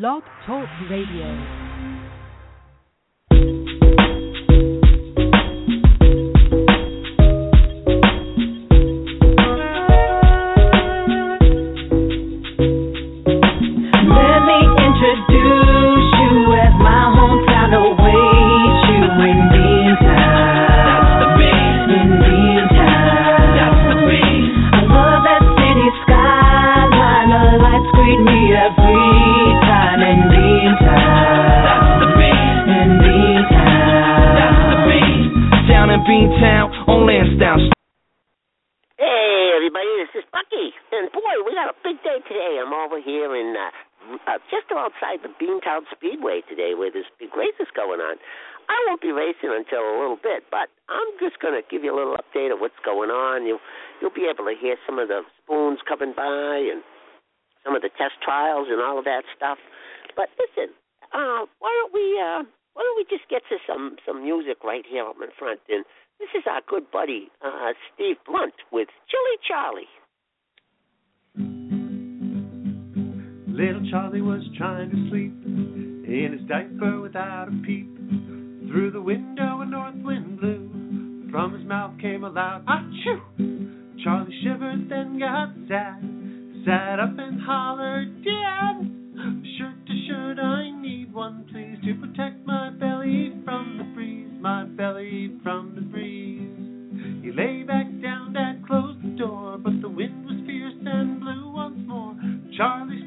Blog Talk Radio. On Lansdowne. Hey, everybody, this is Bucky. And boy, we got a big day today. I'm over here in uh, uh, just outside the Beantown Speedway today where this big race is going on. I won't be racing until a little bit, but I'm just going to give you a little update of what's going on. You'll, you'll be able to hear some of the spoons coming by and some of the test trials and all of that stuff. But listen, uh, why don't we uh, why don't we just get to some some music right here up in front? And this is our good buddy uh, Steve Blunt with Chilly Charlie. Little Charlie was trying to sleep in his diaper without a peep. Through the window a north wind blew. From his mouth came a loud achoo. Charlie shivered, then got sad. Sat up and hollered, Dad! Shirt to shirt, I need one, please, to protect my belly from the breeze. My belly from the breeze. He lay back down, Dad closed the door, but the wind was fierce and blew once more. Charlie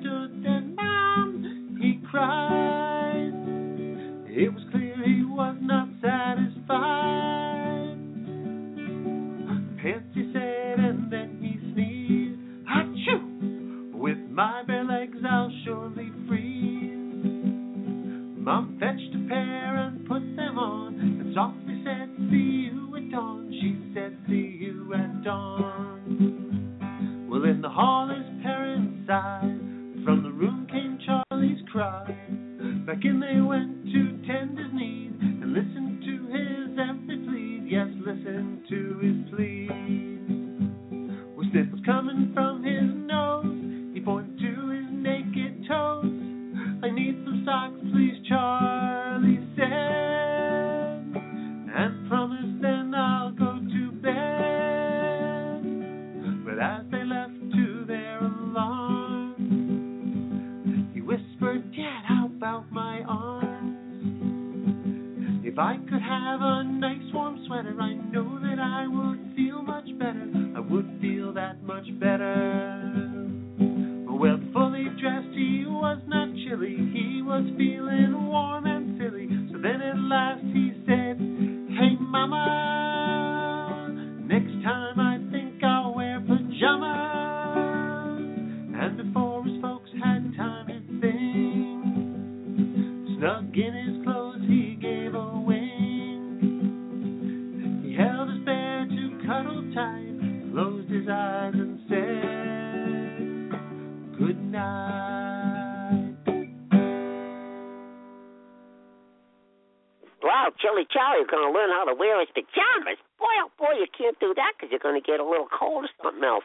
I would get a little cold or something else.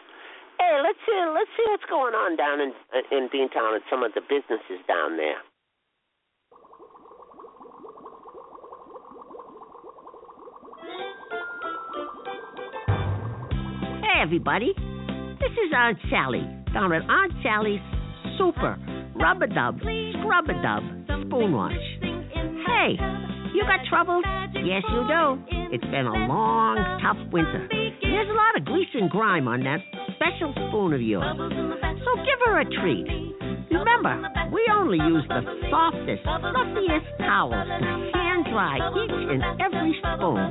Hey, let's see, let's see what's going on down in in Beantown and some of the businesses down there. Hey, everybody. This is Aunt Sally down at Aunt Sally's Super Rubber Dub Scrub a Dub Spoon Wash. Hey, you got troubles? Yes, you do. It's been a long, tough winter. There's a lot of grease and grime on that special spoon of yours. So give her a treat. Remember, we only use the softest, fluffiest towels to hand dry each and every spoon.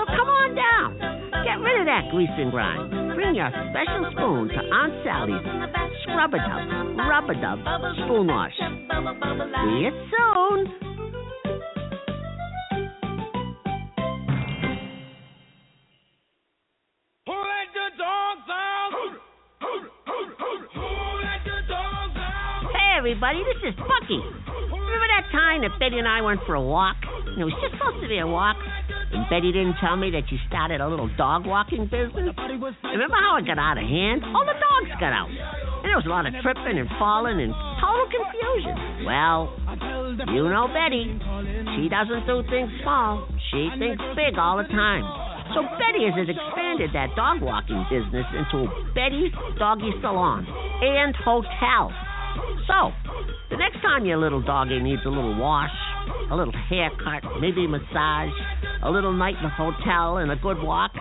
So come on down. Get rid of that grease and grime. Bring your special spoon to Aunt Sally's scrub a dub, rub a dub, spoon wash. See you soon. Everybody, this is Bucky. Remember that time that Betty and I went for a walk? It was just supposed to be a walk, and Betty didn't tell me that you started a little dog walking business? Remember how it got out of hand? All the dogs got out. And there was a lot of tripping and falling and total confusion. Well, you know Betty. She doesn't do things small. She thinks big all the time. So Betty has expanded that dog walking business into Betty's Doggy Salon and Hotel. So, the next time your little doggy needs a little wash, a little haircut, maybe a massage, a little night in the hotel, and a good walk,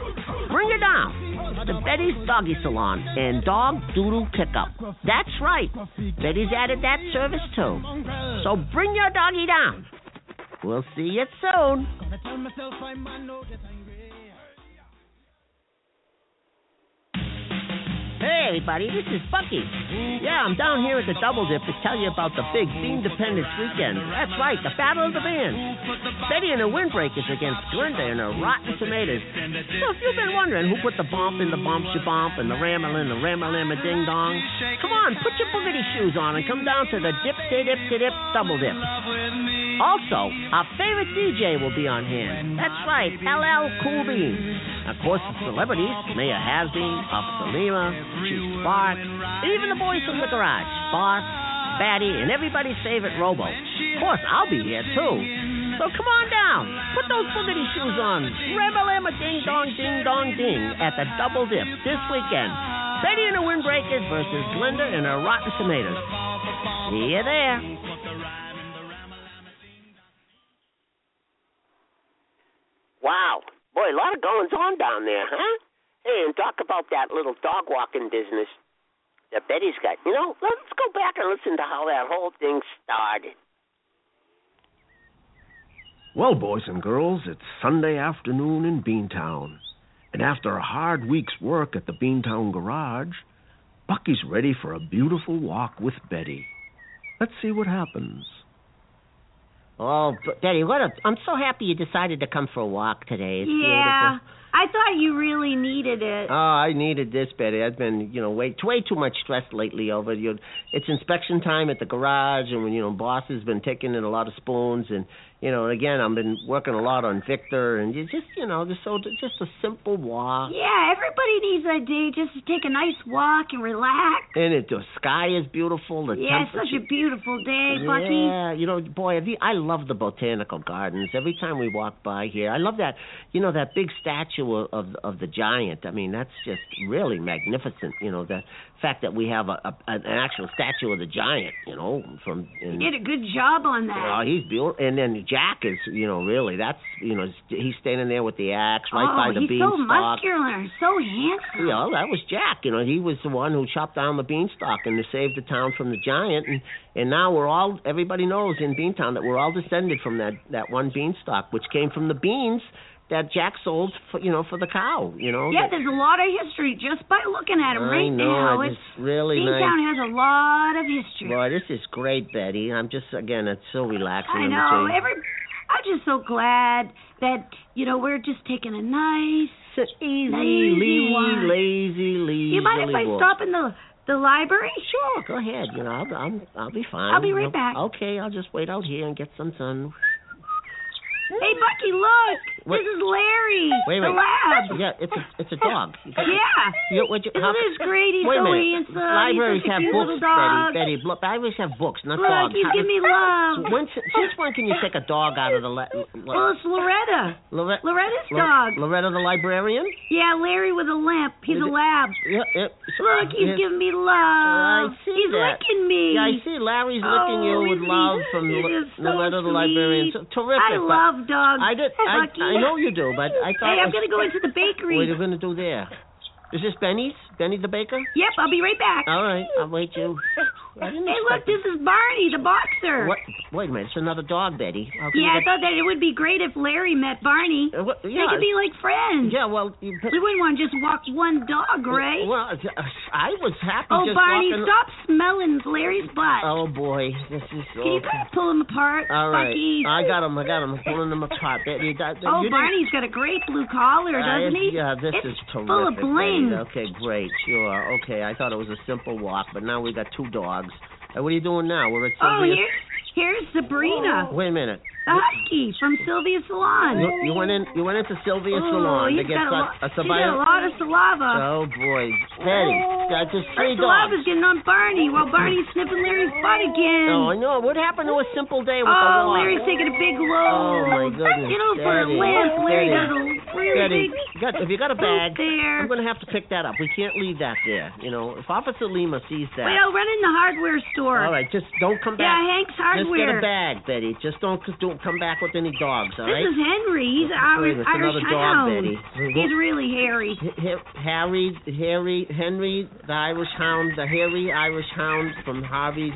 bring her down to Betty's Doggy Salon and Dog Doodle Pickup. That's right. Betty's added that service too. So bring your doggy down. We'll see you soon. Hey, everybody, this is Bucky. Yeah, I'm down here at the Double Dip to tell you about the big Bean Dependence Weekend. That's right, the Battle of the Bands. Betty and the Windbreakers against Glinda and her Rotten Tomatoes. So if you've been wondering who put the bump in the bump bump and the rammer in the rammer ding dong, come on, put your boogity shoes on and come down to the Dip Dip Dip Dip Double Dip. Also, our favorite DJ will be on hand. That's right, LL Cool Bean. Of course, the celebrities, Maya Hasbeen, Officer Lima, Chief Spark, even the boys from the garage, Boss, Batty, and everybody's favorite Robo. Of course, I'll be here too. So come on down, put those boogity shoes on, rebel ding dong ding dong ding at the Double Dip this weekend. Betty and the Windbreakers versus Glinda and her Rotten Tomatoes. See you there. Wow. Boy, a lot of goings on down there, huh? Hey, and talk about that little dog walking business that Betty's got. You know, let's go back and listen to how that whole thing started. Well, boys and girls, it's Sunday afternoon in Beantown. And after a hard week's work at the Beantown garage, Bucky's ready for a beautiful walk with Betty. Let's see what happens. Oh, Betty, what a, I'm so happy you decided to come for a walk today. It's yeah, beautiful. I thought you really needed it. Oh, I needed this, Betty. I've been, you know, way way too much stress lately over you. know, It's inspection time at the garage, and when you know, boss has been taking in a lot of spoons, and you know, again, I've been working a lot on Victor, and you just, you know, just so just a simple walk. Yeah, everybody needs a day just to take a nice walk and relax. And it, the sky is beautiful. The yeah, it's such a beautiful day, Bucky. Yeah, you know, boy, I love the botanical gardens. Every time we walk by here, I love that. You know, that big statue of of, of the giant. I mean, that's just really magnificent. You know, the fact that we have a, a an actual statue of the giant. You know, from You and, did a good job on that. Oh, he's beautiful. And then Jack is, you know, really, that's, you know, he's standing there with the axe right oh, by the he's so muscular, so handsome. You know, that was Jack. You know, he was the one who chopped down the beanstalk and saved the town from the giant. And and now we're all, everybody knows in Beantown that we're all descended from that that one beanstalk, which came from the beans that Jack sold, for, you know, for the cow. You know. Yeah, there's a lot of history just by looking at him I right know, now. it's It's really nice. has a lot of history. Boy, this is great, Betty. I'm just again, it's so relaxing. I know. Every, I'm just so glad that you know we're just taking a nice, easy, lazy walk. lazy, lazy. You mind if I walk. stop in the the library? Sure, go ahead. You know, I'll, I'll, I'll be fine. I'll be right You know. back. Okay, I'll just wait out here and get some sun. Hey, Bucky, look! What? This is Larry, Wait, the wait. lab. Yeah, it's a, it's a dog. You Yeah. You, what you, Isn't how, this great? He's wait a so minute. handsome. Libraries He's such a have books. Betty. Betty, libraries have books, not Look, dogs. he's How- giving me love. When, since when can you take a dog out of the la- Well, it's Loretta. Loretta? Loretta's Lo- dog. Loretta the librarian? Yeah, Larry with a limp. He's a lab. Yeah, yeah. So- Look, he's yeah. giving me love. I love. see he's that. licking me. Yeah, I see. Larry's licking Oh, you with love from he Lo- is so Loretta the librarian. So, terrific. I but love dogs. I did. I. I know you do, but I thought. Hey, I'm gonna go into the bakery. What are you gonna do there? Is this Benny's? Benny the baker? Yep, I'll be right back. All right, I'll wait you. I didn't Hey, look, this is Barney, the boxer. What? Wait a minute, it's another dog, Betty. Yeah, I thought that it would be great if Larry met Barney. Uh, what, They could be like friends. yeah, well, you, We wouldn't want to just walk one dog, right? Well, I was happy oh, Barney, walking. stop smelling Larry's butt. Oh boy, this is. Can you guys pull him apart? All right, Bucky? I got him. I got him. I'm pulling them apart. Betty, that, that, Oh, you Barney's got a great blue collar, Uh, doesn't he? Yeah, this it's is terrific. full of bling. Betty. Okay, great, sure. Okay, I thought it was a simple walk, but now we got two dogs. Uh, what are you doing now? We're at Oh, Sylvia's. here, here's Sabrina, oh. Wait a minute. the husky from Sylvia's Salon. You, you went in. You went into Sylvia's oh, salon to get got a, a he's got a lot of saliva. Oh boy, Betty, oh. that's just three Her dogs. saliva's getting on Barney while Barney's sniffing Larry's butt again. Oh, I know. What happened to a simple day with the Oh. Larry's taking a big oh, load. Oh my goodness, You know, for a Larry does a really big. got, if you got a bag, there. I'm going to have to pick that up. We can't leave that there. You know, if Officer Lima sees that. Wait, I'll run in the hardware store. All right, just don't come back. Yeah, Hank's Hank's Just get a bag, Betty. Just don't don't come back with any dogs, all This right? is Henry. He's Wait, Irish, it's Irish dog, hound. Betty. He's really hairy. Harry, Harry, Henry, the Irish Hound, the hairy Irish Hound from Harvey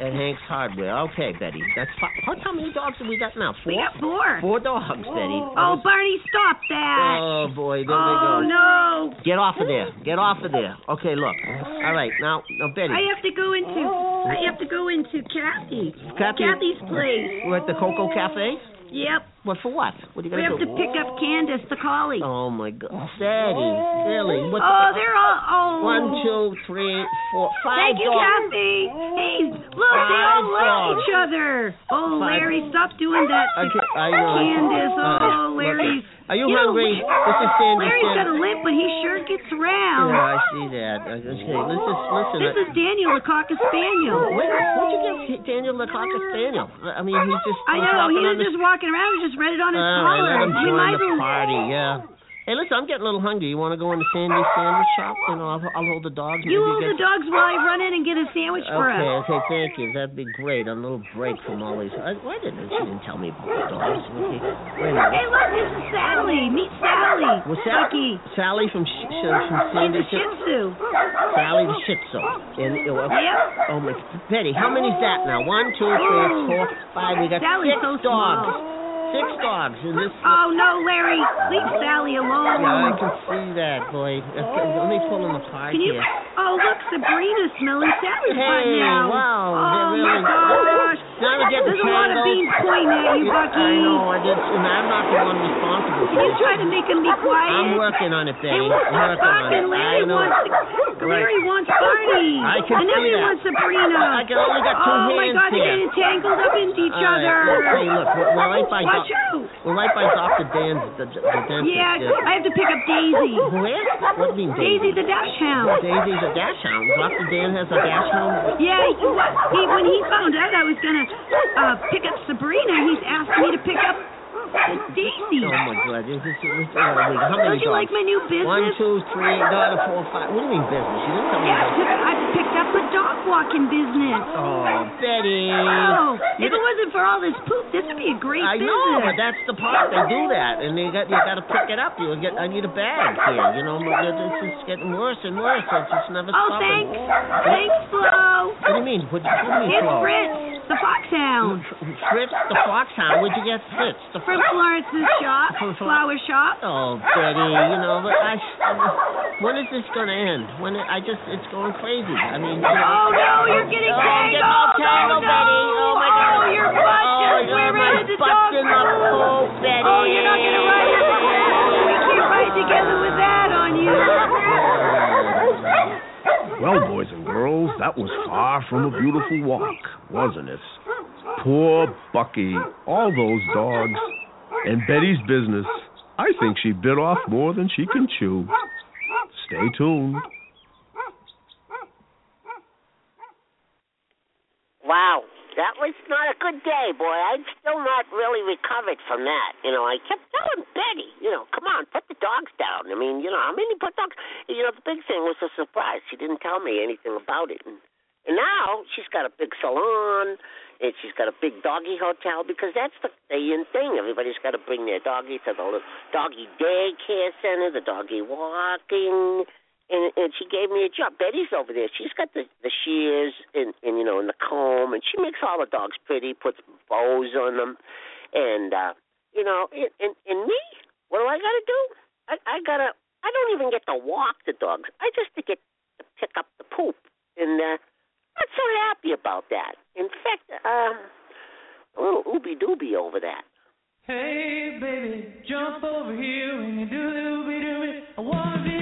at Hank's Hardware. Okay, Betty, that's fine. How, how many dogs have we got now? Four. We got four. Four dogs, Betty. Oh. oh, Barney, stop that. Oh boy, there oh, we go. Oh no. Get off of there. Get off of there. Okay, look. All right, now, now, Betty. I have to go into. I have to go into Kathy. Kathy- Kathy's place. We're at the Coco Cafe. Yep. What for? What? What are you We gonna do? We have to do? pick up Candace, the collie. Oh my God, oh, Betty, really? What Oh, they're all. Oh. One, two, three, four, five Thank you, dogs. Kathy. Hey, look, they all Five like each other. Oh, Five- Larry, stop doing that. to Okay, I know. Candace. All right, Oh, look, Are you, know, hungry? This is Sandy. Larry's got a limp, but he sure gets around. Yeah, I see that. Okay, listen, listen. This is Daniel, the Cocker Spaniel. Where, where'd you get Daniel the Cocker Spaniel? I mean, he's just. I know, he was just walking around, he just read it on his uh, right, collar. him we might the party, yeah. Hey, listen, I'm getting a little hungry. You want to go in the Sandy sandwich shop? You know, I'll, I'll hold the dogs. You hold the dogs while I run in and get a sandwich for us. okay, thank you. That'd be great. A little break from all these. I, why didn't she didn't tell me about the dogs? Okay, wait a minute. Hey, look, this is Sally. Meet Sally. That? Bucky. Sally from Sh- Sh- from She's Sandy. a Shih Tzu. Sally the Shih Tzu. And, uh, Yep. Oh my, Betty, how many's that now? One, two, three, four, five. We got Sally's six so dogs. small. Six dogs in this. Oh, no, Larry. Leave Sally alone. Yeah, I can see that, boy. Let me pull them apart Can you? here. Oh, look, Sabrina's smelling Sally's butt now. wow, Oh really- my gosh. Now we're getting There's a lot of tangled. beans pointing at you, Yeah, Bucky. I know, I did, and I'm not the one responsible Can for you try to make him be quiet? I'm working on it, look, I'm working on it. Larry I know. wants Larry wants Barney. I can and see everyone that. wants Sabrina. I can only got two oh my hands God, they're here. getting tangled up into each All right, other. look, hey, look, we're, right by Watch Doc- out. We're right by Dr. Dan's, the, the dentist. Yeah, I have to pick up Daisy. Where? What do you mean Daisy Daisy? the dachshund. Daisy's a dash hound. Dr. Dan has a dachshund. Yeah, he, he, when he found out I was gonna uh, pick up Sabrina, he's asked me to pick up Daisy. Oh my God! This is, this is, uh, how many Don't you dogs? like my new business? One, two, three, no, four, five. What do you mean business? You didn't tell me. Yeah, I, took, I picked up a dog walking business. Oh, Betty. Oh, if it wasn't for all this poop, this would be a great thing. I business. know, but that's the part. They do that, and they got you got to pick it up. You get. I need a bag here. You know, this is getting worse and worse. It's just never Oh, stopping. thanks. Thanks, Flo. What do you mean? What, what do you mean, Flo? It's? Fritz, the foxhound. Fritz the foxhound. Where'd you get Fritz? The From Florence's shop, flower shop. Oh, Betty, you know, but I. When is this gonna end? When it, I just, it's going crazy. I mean. You know, Oh, no, you're oh, getting oh, I'm getting all tangled. tangled, Oh, no. Betty. Oh my God. Oh, your butt Oh, just yeah, went my right into butt's dog in the poop, Betty. Oh, you're not gonna ride it. We can't ride together with that on you. Well, boys and that was far from a beautiful walk, wasn't it? Poor Bucky, all those dogs, and Betty's business. I think she bit off more than she can chew. Stay tuned. Wow, that was not a good day, boy. I'm still not really recovered from that. You know, I kept telling Betty, you know, come on, put the dogs down. I mean, you know, how many put dogs? You know, the big thing was a surprise. She didn't tell me anything about it, and and now she's got a big salon, and she's got a big doggy hotel because that's the the in thing. Everybody's got to bring their doggy to the little doggy daycare center, the doggy walking. And and she gave me a job. Betty's over there. She's got the the shears and and you know and the comb, and she makes all the dogs pretty. Puts bows on them, and uh, you know, and, and and me, what do I got to do? I I gotta. I don't even get to walk the dogs. I just to get to pick up the poop, and uh, not so happy about that. In fact, uh, a little ooby dooby over that. Hey, baby, jump over here when you do the ooby dooby. I wanna be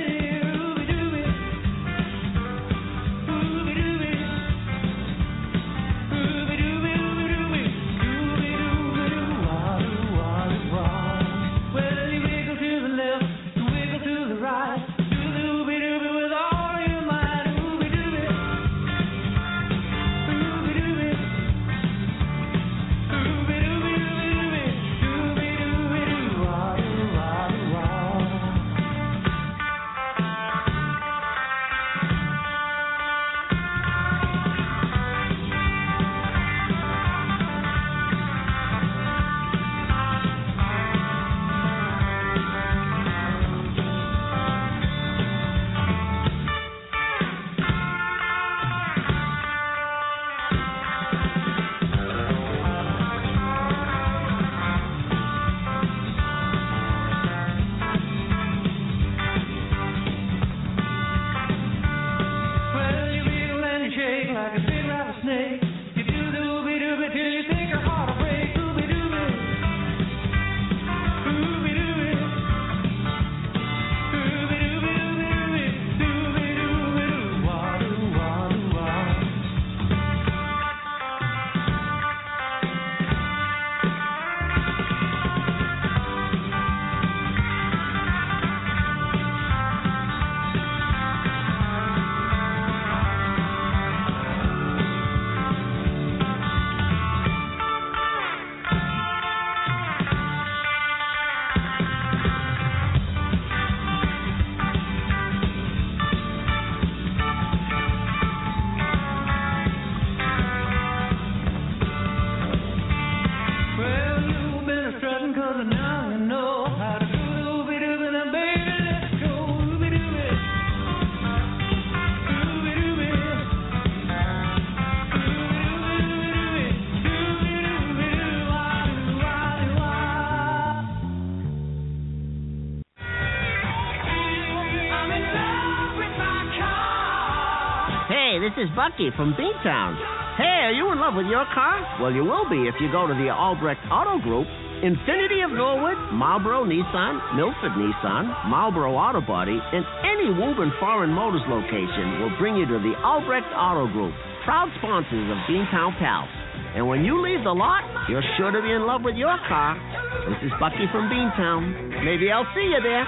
is Bucky from Beantown. Hey, are you in love with your car? Well, you will be if you go to the Albrecht Auto Group. Infiniti of Norwood, Marlboro Nissan, Milford Nissan, Marlboro Auto Body, and any Woburn Foreign Motors location will bring you to the Albrecht Auto Group, proud sponsors of Beantown Pals. And when you leave the lot, you're sure to be in love with your car. This is Bucky from Beantown. Maybe I'll see you there.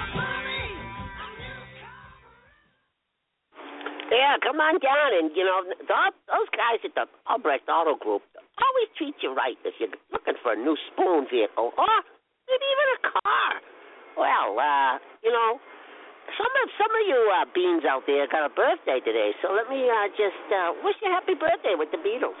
Yeah, come on down, and you know those guys at the Albrecht Auto Group always treat you right if you're looking for a new spoon vehicle or maybe even a car. Well, uh, you know, some of some of you uh, beans out there got a birthday today, so let me uh, just uh, wish you a happy birthday with the Beatles.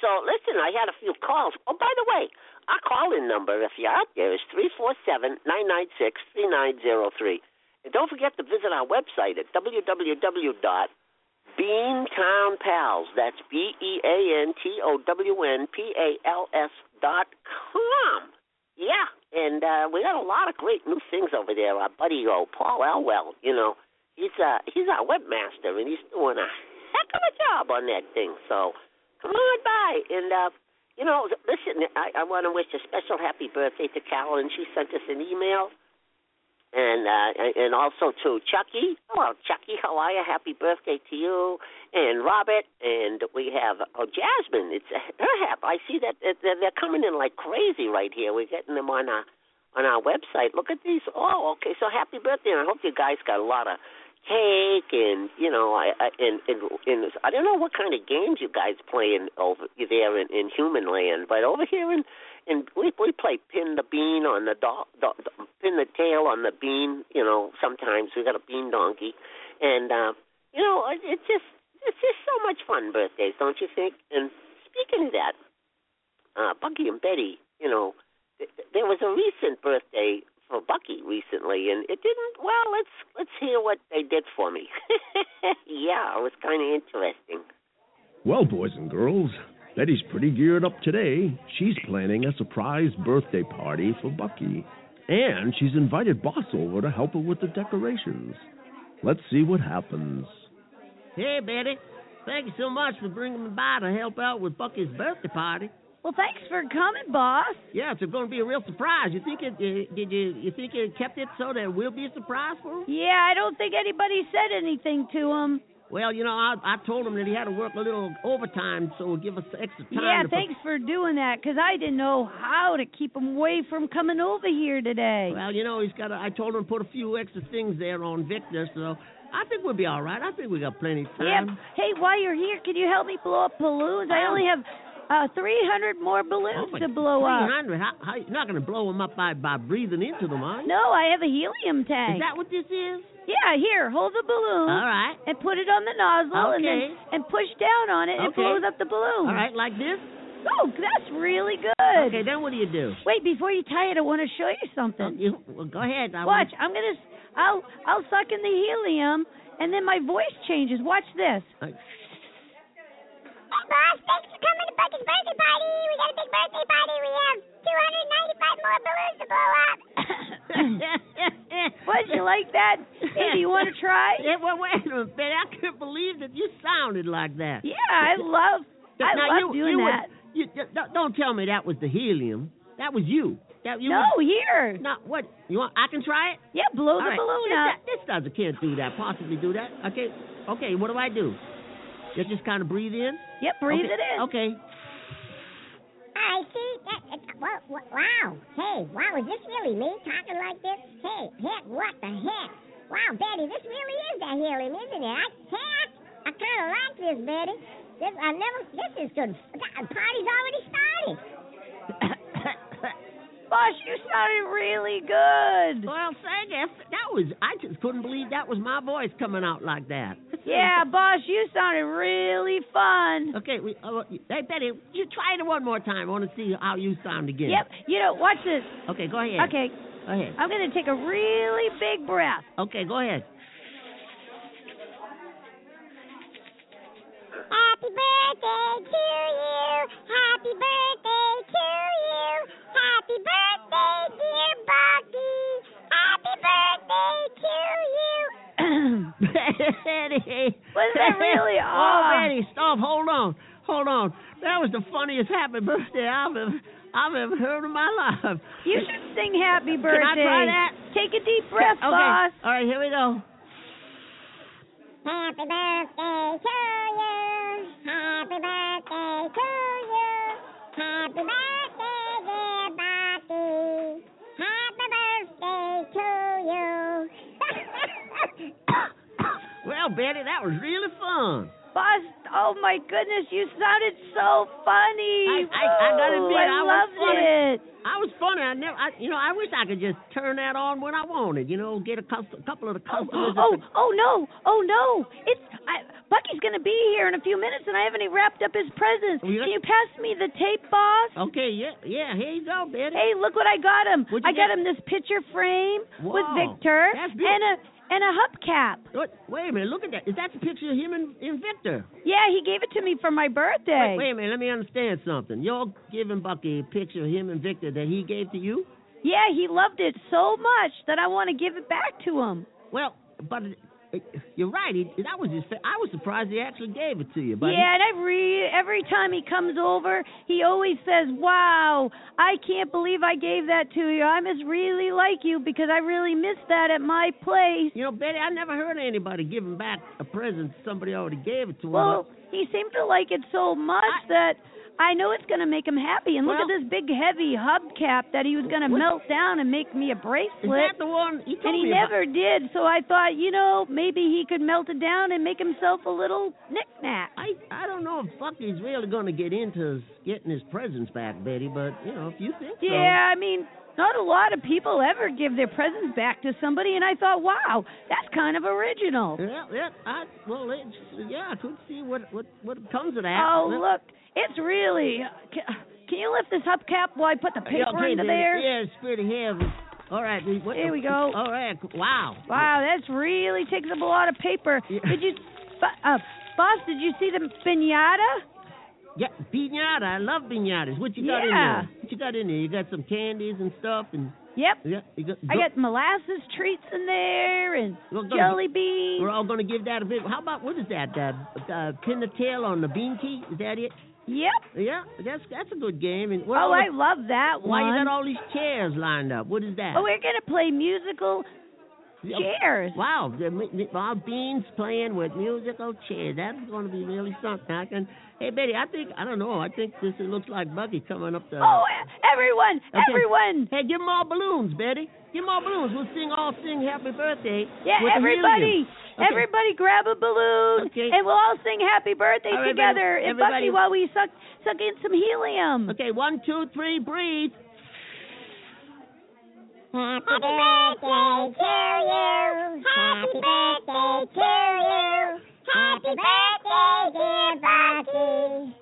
So listen, I had a few calls. Oh, by the way, our call-in number, if you're out there, is three four seven nine nine six three nine zero three. And don't forget to visit our website at www.beantown Pals. That's B E A N T O W N P A L S dot com. Yeah, and uh, we got a lot of great new things over there. Our buddy, oh, Paul Elwell, you know, he's uh, he's our webmaster, and he's doing a heck of a job on that thing. So come on by, and uh, you know, listen, I, I want to wish a special happy birthday to Carolyn. She sent us an email, and uh, and also to Chucky. Hello, Chucky. How are you? Happy birthday to you and Robert. And we have oh Jasmine. It's her hap. I see that they're coming in like crazy right here. We're getting them on our on our website. Look at these. Oh, okay. So happy birthday, and I hope you guys got a lot of cake and you know I, I and, and and I don't know what kind of games you guys playing over there in, in human land, but over here in and we we play pin the bean on the, do, the, the pin the tail on the bean. You know, sometimes we got a bean donkey, and uh, you know it, it's just it's just so much fun birthdays, don't you think? And speaking of that, uh, Bucky and Betty, you know, th- there was a recent birthday for Bucky recently, and it didn't. Well, let's let's hear what they did for me. yeah, it was kind of interesting. Well, boys and girls, Betty's pretty geared up today. She's planning a surprise birthday party for Bucky. And she's invited Boss over to help her with the decorations. Let's see what happens. Hey, Betty. Thank you so much for bringing me by to help out with Bucky's birthday party. Well, thanks for coming, boss. Yeah, it's going to be a real surprise. You think it? Uh, did you? You think it kept it so there will be a surprise for him? Yeah, I don't think anybody said anything to him. Well, you know, I I told him that he had to work a little overtime, so it'll give us extra time. Yeah, thanks for doing that, because I didn't know how to keep him away from coming over here today. Well, you know, he's got. A, I told him to put a few extra things there on Victor, so I think we'll be all right. I think we got plenty of time. Yep. Hey, while you're here, can you help me blow up balloons? I only have uh 300 more balloons to blow up. Three hundred. How, how, you're not going to blow them up by by breathing into them, are you? No, I have a helium tank. Is that what this is? Yeah, here, hold the balloon. All right. And put it on the nozzle and then and push down on it and it blows up the balloon. All right, like this. Oh, that's really good. Okay, then what do you do? Wait, before you tie it, I want to show you something. You, well, go ahead. I Watch, I'm gonna, I'll, I'll suck in the helium, and then my voice changes. Watch this. Want, Hey, boss, thanks for coming to Bucky's birthday party. We got a big birthday party. We have 295 more balloons to blow up. What, you like that? Hey, do you want to try? Yeah, well, wait a minute, I couldn't believe that you sounded like that. Yeah, I love, I Now, love you, doing you were- that. you, don't- don't tell me that was the helium. That was you. That you No, were- here. No, what? You want? I can try it. Yeah, blow All the right. balloon this, up. This doesn't can't do that. Possibly do that. Okay. Okay. What do I do? You just kind of breathe in. Yep, breathe okay. it in. Okay. I see. That, that, well, well, wow. Hey, wow, is this really me talking like this? Hey, heck, what the heck? Wow, Betty, this really is the helium, isn't it? I, heck, I kind of like this, Betty. This, I never, this is good. The party's already started. Boss, you sounded really good. Well, thank you. That was. I just couldn't believe that was my voice coming out like that. Yeah, boss, you sounded really fun. Okay. We, uh, hey, Betty, you try it one more time. I want to see how you sound again. Yep. You know, watch this. Okay. Go ahead. Okay, Go ahead. I'm gonna take a really big breath. Okay. Go ahead. Happy birthday to you. Happy birthday Betty. Was that really all? Oh, ah. aw- Betty, stop. Hold on. Hold on. That was the funniest happy birthday I've ever, I've ever heard in my life. You should sing happy birthday. Can I try that? Take a deep breath, okay. boss. All right, here we go. Happy birthday to you. Happy birthday to you. Happy birthday, Well, Betty, that was really fun. Boss, oh my goodness, you sounded so funny. I- I- I gotta admit, I I was loved funny. it. I was funny. I never, I, you know, I wish I could just turn that on when I wanted. You know, get a cus- couple of the Oh, customers. oh, oh no, oh no! It's I, Bucky's gonna be here in a few minutes, and I haven't even wrapped up his presents. Oh, Can you pass me the tape, boss? Okay, yeah, yeah. Here you go, Betty. Hey, look what I got him. I got get? him this picture frame with Victor that's and a and a hubcap. What? Wait a minute. Look at that. Is that the picture of him and, and Victor? Yeah, he gave it to me for my birthday. Wait, wait a minute. Let me understand something. You're giving Bucky a picture of him and Victor that he gave to you? Yeah, he loved it so much that I want to give it back to him. Well, but you're right. He, that was his. Fa- I was surprised he actually gave it to you. But yeah, and every every time he comes over, he always says, "Wow, I can't believe I gave that to you. I must really like you because I really missed that at my place." You know, Betty, I never heard of anybody giving back a present somebody already gave it to him. Well, he seemed to like it so much that I know it's going to make him happy. And look at this big heavy hubcap that he was going to melt down and make me a bracelet. Is that the one? He told and he me about- never did. So I thought, you know, maybe he could melt it down and make himself a little knickknack. I I don't know if Bucky's really going to get into getting his presents back, Betty. But you know, if you think so. Yeah, I mean, not a lot of people ever give their presents back to somebody, and I thought, wow, that's kind of original. Yeah, yeah. I well, it's, yeah. I could see what what what comes of that. Oh, look, it's really. Can, can you lift this hubcap while I put the paper yeah, okay, into Betty. there? Yeah, it's pretty heavy. All right. we- What, Here we go. All right. Wow. Wow, that's really takes up a lot of paper. Did you, uh, boss? Did you see the pinata? Yeah, piñata. I love piñatas. What you got in Yeah. there? What you got in there? You got some candies and stuff, and Yep. yeah, got. I got molasses treats in there and gonna- jelly beans. We're all going to give that a bit. How about what is that? Uh, uh, pin the tail on the bean key. Is that it? Yep. Yeah, that's that's a good game. And oh, I love that one. why you got all these chairs lined up? What is that? Oh, we're gonna play musical Chairs. Wow, the, the, our beans playing with musical chairs. That's going to be really something. I can. Hey, Betty, I think I don't know. I think this looks like Bucky coming up the. Oh, everyone, Okay. everyone. Hey, give 'em all balloons, Betty. Give 'em all balloons. We'll sing all sing Happy Birthday. Yeah, everybody. Okay. everybody, grab a balloon, Okay. and we'll all sing Happy Birthday All right, together. everybody- And Bucky, while we suck suck in some helium. Okay, one, two, three, breathe. Happy birthday to you. Happy birthday to you. Happy birthday, dear Bucky.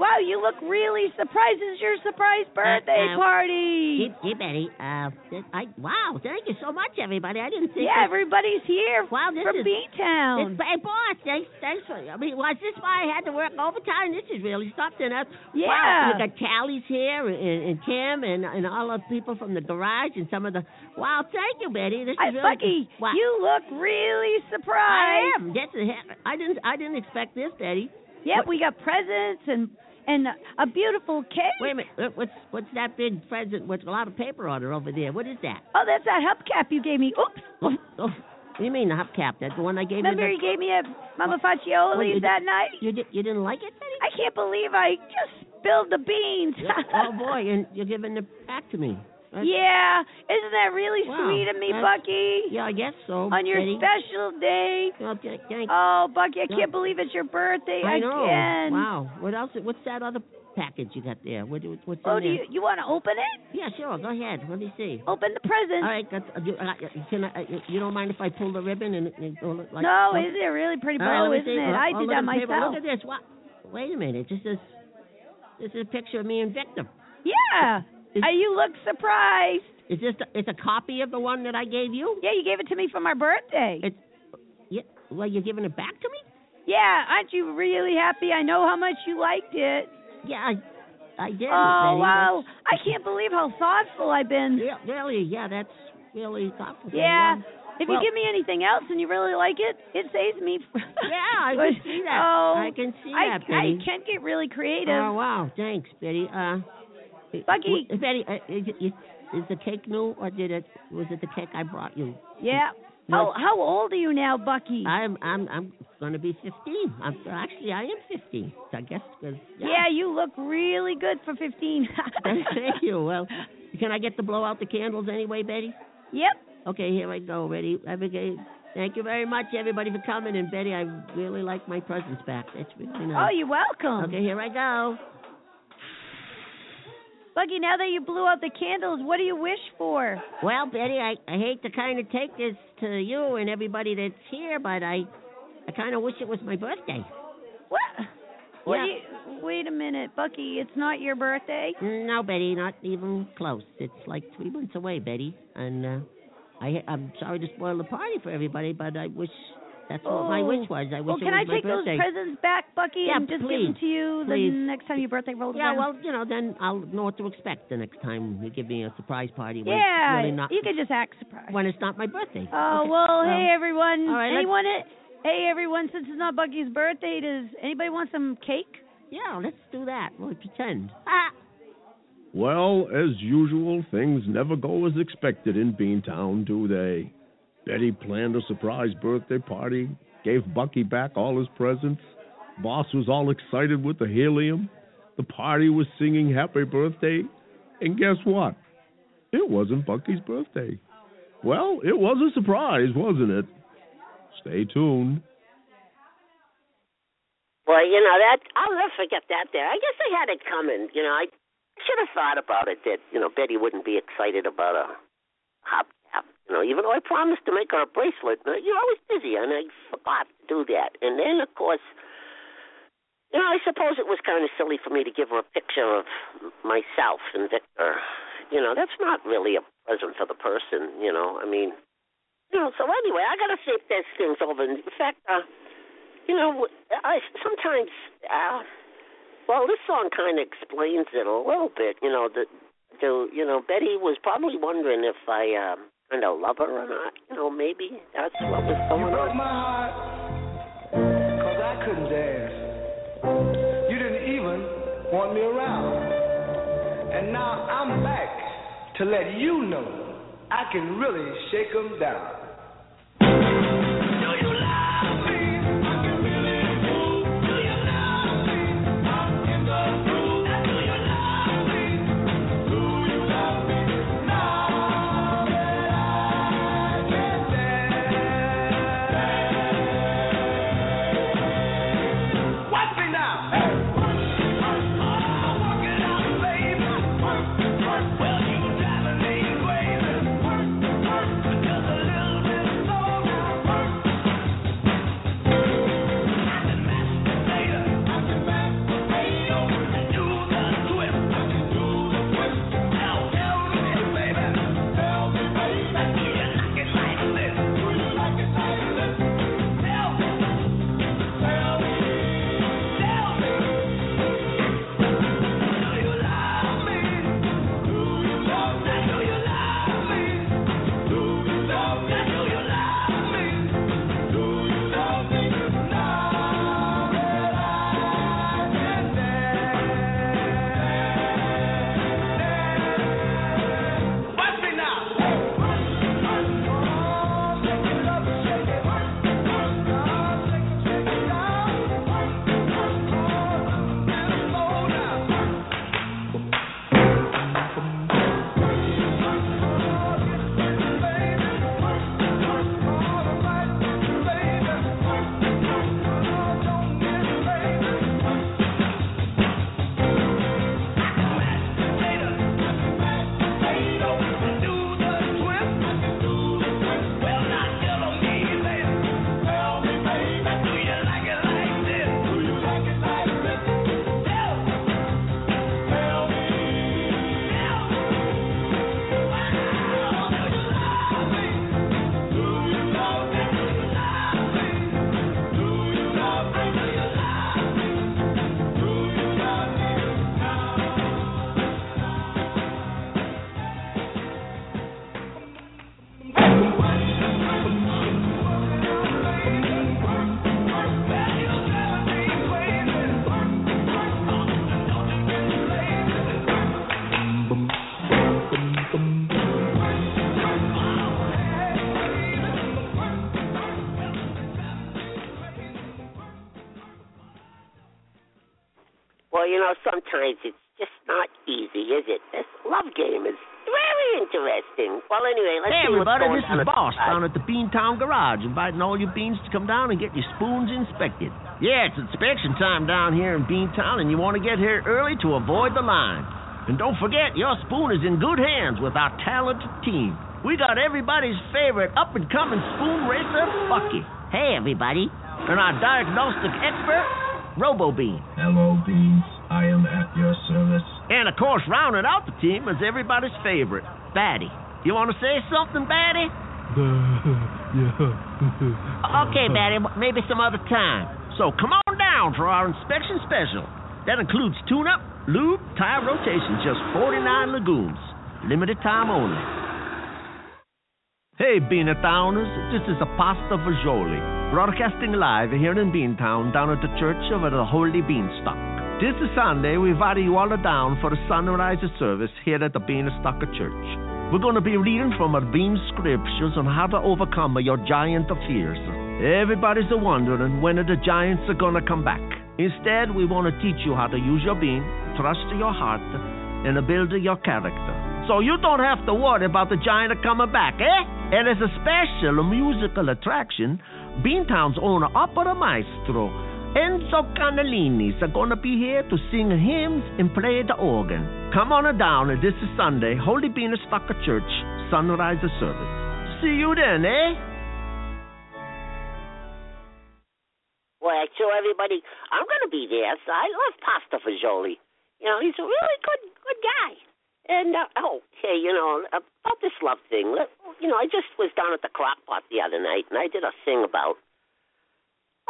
Wow, you look really surprised. This is your surprise birthday uh, party. Hey, hey, Betty. Uh, I wow, thank you so much, everybody. I didn't think. Yeah, that- everybody's here Wow, this from is- B-Town. This, hey, boss, thanks, thanks for. I mean, was this why I had to work overtime? This is really something. Uh, Yeah. Wow, you got Tally's here and, and Tim and and all the people from the garage and some of the. Wow, thank you, Betty. This Hi, is really. Bucky, Wow. you look really surprised. I am. That's I didn't. I didn't expect this, Betty. Yep, What- we got presents and and a beautiful cake. Wait a minute. What's what's that big present with a lot of paper on it over there? What is that? Oh, that's that hubcap you gave me. Oops. Oh, oh, what do you mean the hubcap? That's the one I gave Remember you. you gave me a Mama Oh, Faccioli's that night? You you didn't like it, Betty? I can't believe I just spilled the beans. oh boy, and you're giving it back to me. That's- yeah, isn't that really Wow, sweet of me, Bucky? Yeah, I guess so. On your special day. Th- Oh, Bucky, I Yeah. can't believe it's your birthday I know. again. Wow. What else? What's that other package you got there? What, what's Oh, in do there? you you want to open it? Yeah, sure. Go ahead. Let me see. Open the present. All right. That's, uh, you, uh, can I, uh, you don't mind if I pull the ribbon and, and like? no, oh. is it a really pretty right, bow, isn't see. it? Oh, I oh, did that at the paper. myself. Look at this. What? Wait a minute. This is this is a picture of me and Victor. Yeah. Uh, you look surprised. Is this? The, it's a copy of the one that I gave you? Yeah, you gave it to me for my birthday. It's. Yeah. Well, you're giving it back to me? yeah, aren't you really happy? I know how much you liked it. Yeah, I, I did. Oh, Betty. wow. I can't believe how thoughtful I've been. Yeah, really, yeah, that's really thoughtful. Yeah. If Well- you give me anything else and you really like it, it saves me. Yeah, I can see that. Oh, I can see I, that, Betty. I can get really creative. Oh wow, thanks, Betty. Uh, Betty, uh, is, it, is is the cake new or did it was it the cake I brought you? yeah. No. How how old are you now, Bucky? I'm I'm I'm going to be 15. I'm actually I am 15. So I guess 'cause- yeah, you look really good for 15. Thank you. Well, can I get to blow out the candles anyway, Betty? Yep. Okay, here I go. Ready? Okay. Thank you very much, everybody, for coming. And Betty, I really like my presents back. That's really nice. Oh, you're welcome. Okay, here I go. Bucky, now that you blew out the candles, what do you wish for? Well, Betty, I, I hate to kind of take this to you and everybody that's here, but I I kind of wish it was my birthday. What? What Yeah. you, wait a minute, Bucky. It's not your birthday. No, Betty, not even close. It's like three months away, Betty, and uh, I I'm sorry to spoil the party for everybody, but I wish that's what my Oh. wish was. I wish well, it can was I take birthday. those presents back, Bucky, Yeah, and just give them please, to you please. the next time your birthday rolls Yeah, around? Yeah, well, you know, then I'll know what to expect the next time you give me a surprise party. When yeah, it's really not, you could just act surprised. when it's not my birthday. Oh Okay. well, Um, hey everyone. all right, let's- Anyone? Hey everyone. Since it's not Bucky's birthday, does anybody want some cake? Yeah, let's do that. We'll pretend. Ah. Well, as usual, things never go as expected in Beantown, do they? Betty planned a surprise birthday party, gave Bucky back all his presents. Boss was all excited with the helium. The party was singing happy birthday. And guess what? It wasn't Bucky's birthday. Well, it was a surprise, wasn't it? Stay tuned. Well, you know that I'll never forget that. There, I guess I had it coming. You know, I should have thought about it that you know Betty wouldn't be excited about a hubcap. You know, even though I promised to make her a bracelet, you know, I was busy and I forgot to do that. And then, of course, you know, I suppose it was kind of silly for me to give her a picture of myself and Victor. You know, that's not really a present for the person. You know, I mean, you know. So anyway, I gotta think these things over. In fact, uh, you know, I sometimes, uh, well, this song kind of explains it a little bit. You know, the, the, you know, Betty was probably wondering if I um, kind of love her or not. You know, maybe that's what was going you broke on. my heart, cause I couldn't dance. You didn't even want me around. And now I'm back to let you know I can really shake 'em down. You sometimes it's just not easy, is it? This love game is very interesting. Well, anyway, let's Hey, see what's everybody, going this on is at the Boss side. down at the Beantown Garage, inviting all your beans to come down and get your spoons inspected. Yeah, it's inspection time down here in Beantown, and you want to get here early to avoid the line. And don't forget, your spoon is in good hands with our talented team. We got everybody's favorite up and coming spoon racer, Bucky. Hey, everybody. And our diagnostic expert, RoboBean. Hello, Beans. I am at your service. And of course, rounding out the team is everybody's favorite, Batty. You want to say something, Batty? Okay, Batty, maybe some other time. So come on down for our inspection special. That includes tune-up, lube, tire rotation, just 49 legumes. Limited time only. Hey, Beanatowners, this is Pasta Vajoli, broadcasting live here in Beantown down at the Church of the Holy Beanstalk. This is Sunday. We invite you all down for the sunrise service here at the Beanstalk Church. We're going to be reading from our Bean scriptures on how to overcome your giant of fears. Everybody's wondering when the giants are going to come back. Instead, we want to teach you how to use your bean, trust your heart, and build your character. So you don't have to worry about the giant coming back, eh? And as a special musical attraction, Beantown's own opera maestro, Enzo Canalini, are going to be here to sing hymns and play the organ. Come on down, this is Sunday, Holy Beanstalk Church, sunrise service. See you then, eh? Well, I everybody I'm going to be there. So I love Pasta Fajoli. You know, he's a really good good guy. And uh, oh, hey, you know about this love thing. You know, I just was down at the crock pot the other night, and I did a thing about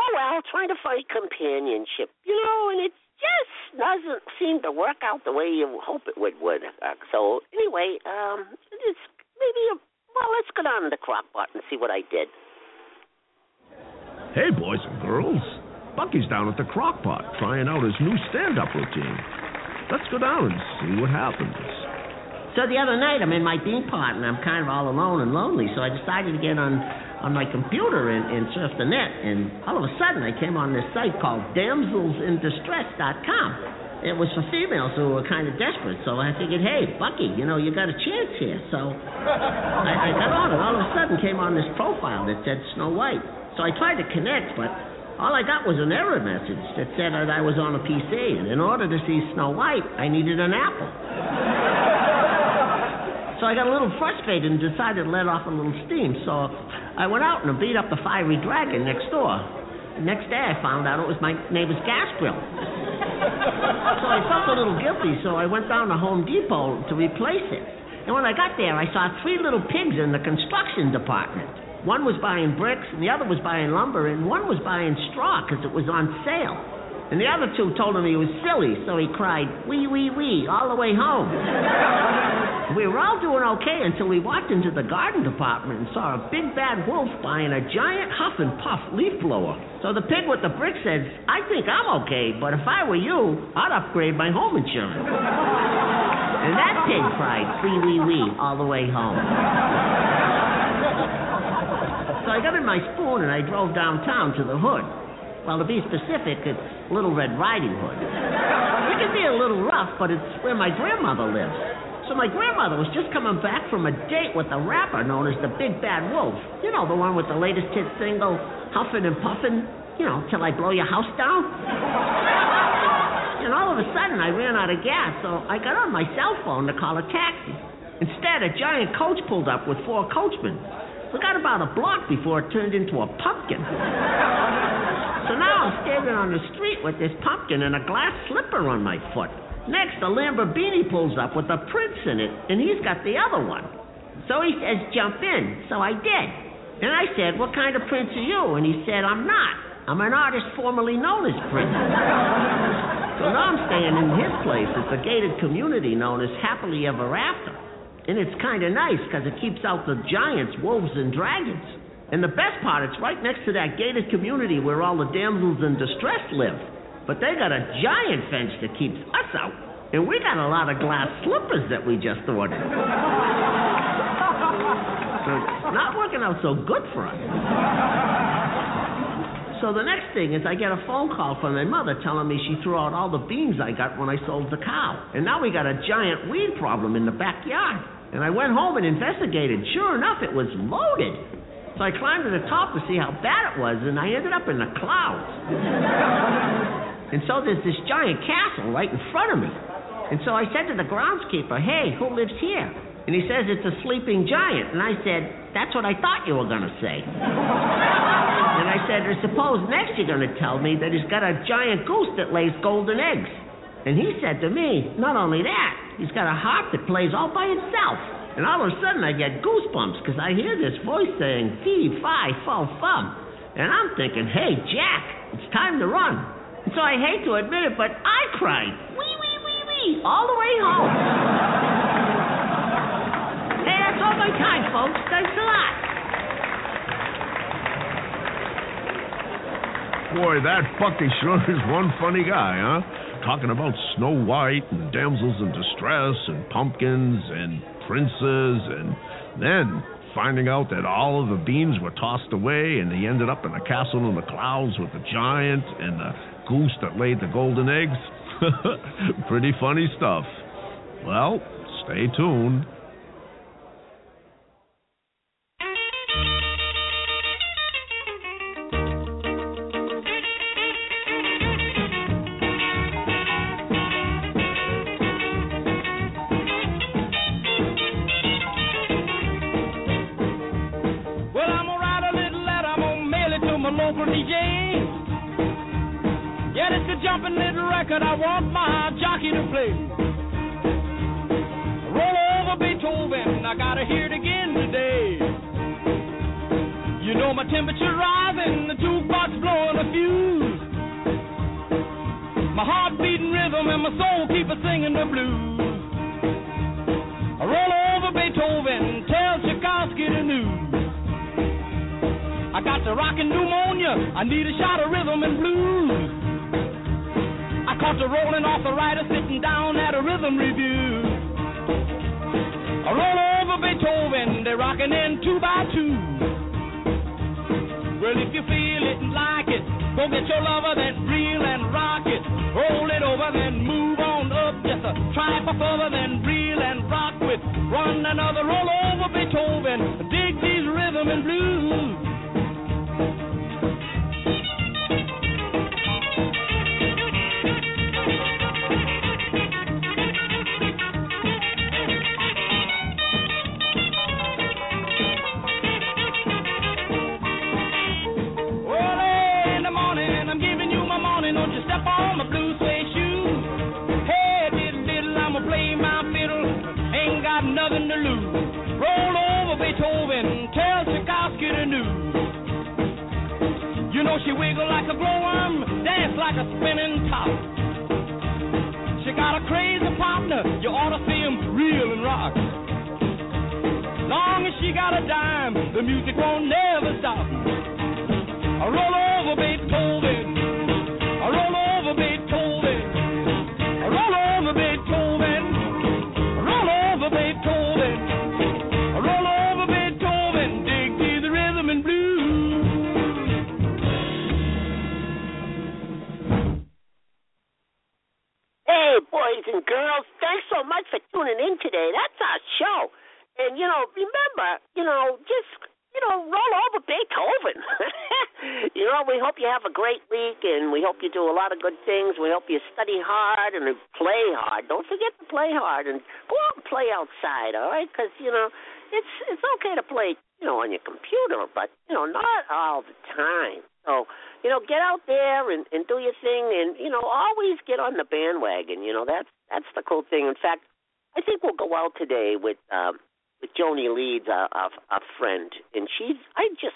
oh well, trying to find companionship. You know, and it just doesn't seem to work out the way you hope it would. Would uh, so anyway, um, it's maybe a, well, let's go down to the crock pot and see what I did. Hey, boys and girls. Bucky's down at the crock pot trying out his new stand up routine. Let's go down and see what happens. So the other night, I'm in my bean pot, and I'm kind of all alone and lonely. So I decided to get on on my computer and, and surf the net. And all of a sudden, I came on this site called DamselsInDistress.com. It was for females who were kind of desperate. So I figured, hey, Bucky, you know, you got a chance here. So I, I got on, and all of a sudden came on this profile that said Snow White. So I tried to connect, but all I got was an error message that said that I was on a PC, and in order to see Snow White, I needed an apple. So I got a little frustrated and decided to let off a little steam. So I went out and beat up the fiery dragon next door. The next day I found out it was my neighbor's gas grill. So I felt a little guilty, so I went down to Home Depot to replace it. And when I got there, I saw three little pigs in the construction department. One was buying bricks, and the other was buying lumber, and one was buying straw because it was on sale. And the other two told him he was silly, so he cried, wee, wee, wee, all the way home. We were all doing okay until we walked into the garden department and saw a big bad wolf buying a giant huff and puff leaf blower. So the pig with the brick says, I think I'm okay, but if I were you, I'd upgrade my home insurance. And that pig cried, wee, wee, wee, all the way home. So I got in my spoon and I drove downtown to the hood. Well, to be specific, it's Little Red Riding Hood. It can be a little rough, but it's where my grandmother lives. So my grandmother was just coming back from a date with a rapper known as the Big Bad Wolf. You know, the one with the latest hit single, Huffin' and Puffin', you know, till I blow your house down. And all of a sudden, I ran out of gas, so I got on my cell phone to call a taxi. Instead, a giant coach pulled up with four coachmen. We got about a block before it turned into a pumpkin. So now I'm standing on the street with this pumpkin and a glass slipper on my foot. Next, a Lamborghini pulls up with a prince in it, and he's got the other one. So he says, jump in. So I did. And I said, what kind of prince are you? And he said, I'm not. I'm an artist formerly known as Prince. so now I'm staying in his place. It's a gated community known as Happily Ever After. And it's kind of nice because it keeps out the giants, wolves, and dragons. And the best part, it's right next to that gated community where all the damsels in distress live. But they got a giant fence that keeps us out. And we got a lot of glass slippers that we just ordered. So it's not working out so good for us. So the next thing is I get a phone call from my mother telling me she threw out all the beans I got when I sold the cow. And now we got a giant weed problem in the backyard. And I went home and investigated. Sure enough, it was loaded. So I climbed to the top to see how bad it was, and I ended up in the clouds. and so there's this giant castle right in front of me. And so I said to the groundskeeper, hey, who lives here? And he says it's a sleeping giant. And I said, that's what I thought you were going to say. and I said, or suppose next you're going to tell me that he's got a giant goose that lays golden eggs. And he said to me, not only that, he's got a harp that plays all by itself. And all of a sudden I get goosebumps because I hear this voice saying, fee, fi, fo, fum. And I'm thinking, hey, Jack, it's time to run. And so I hate to admit it, but I cried, wee, wee, wee, wee, all the way home. hey, that's all my time, folks. Thanks a lot. Boy, that Bucky is one funny guy, huh? Talking about Snow White and damsels in distress and pumpkins and princes and then finding out that all of the beans were tossed away and he ended up in a castle in the clouds with the giant and the goose that laid the golden eggs. Pretty funny stuff. Well, stay tuned.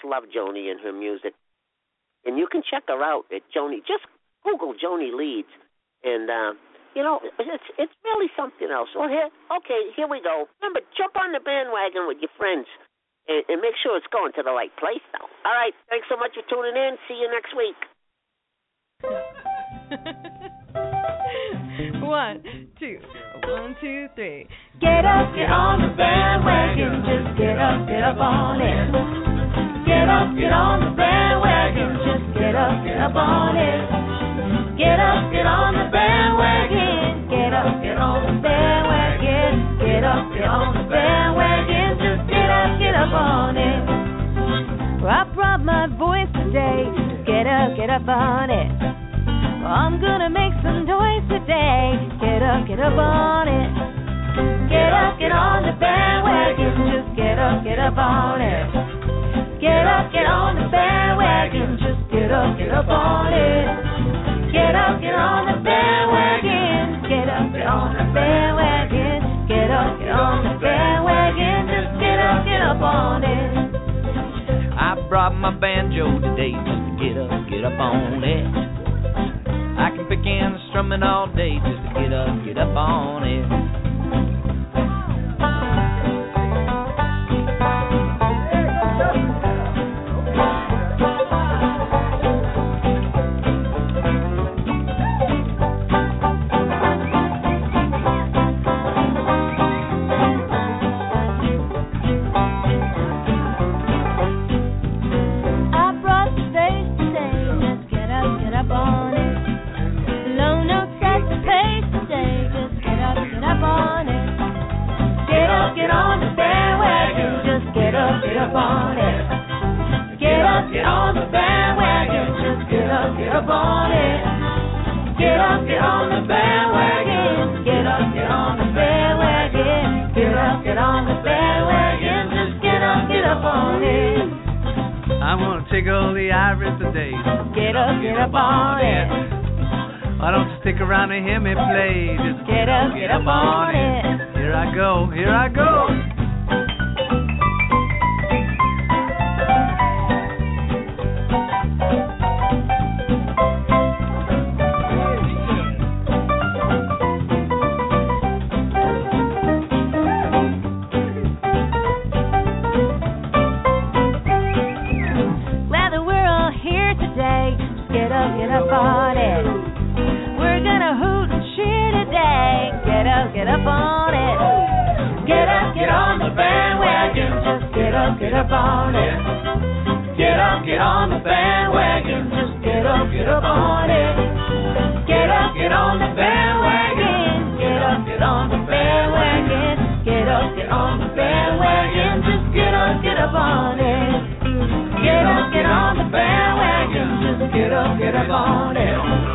Love Joni and her music. And you can check her out at Joni. Just Google Joni Leeds, and uh, you know it's it's really something else. Well, here, okay, here we go. Remember, jump on the bandwagon with your friends, and, and make sure it's going to the right place, though. All right, thanks so much for tuning in. See you next week. One, two, one, two, three. Get up, get on the bandwagon. Just get up, get up on it. Get up, get on the bandwagon. Just get up, get up on it. Get up, get on the bandwagon. Get up, get on the bandwagon. Get up, get on the bandwagon. Just get up, get up on it. I brought my voice today. Get up, get up on it. I'm gonna make some noise today. Get up, get up on it. Get up, get on the bandwagon. Just get up, get up on it. Get up, get on the bandwagon. Just get up, get up on it. Get up, get on the bandwagon. Get up, get on the bandwagon. Get up, get on the bandwagon. Just get up, get up on it. I brought my banjo today just to get up, get up on it. I can pick and strumming all day just to get up, get up on it. get up on it.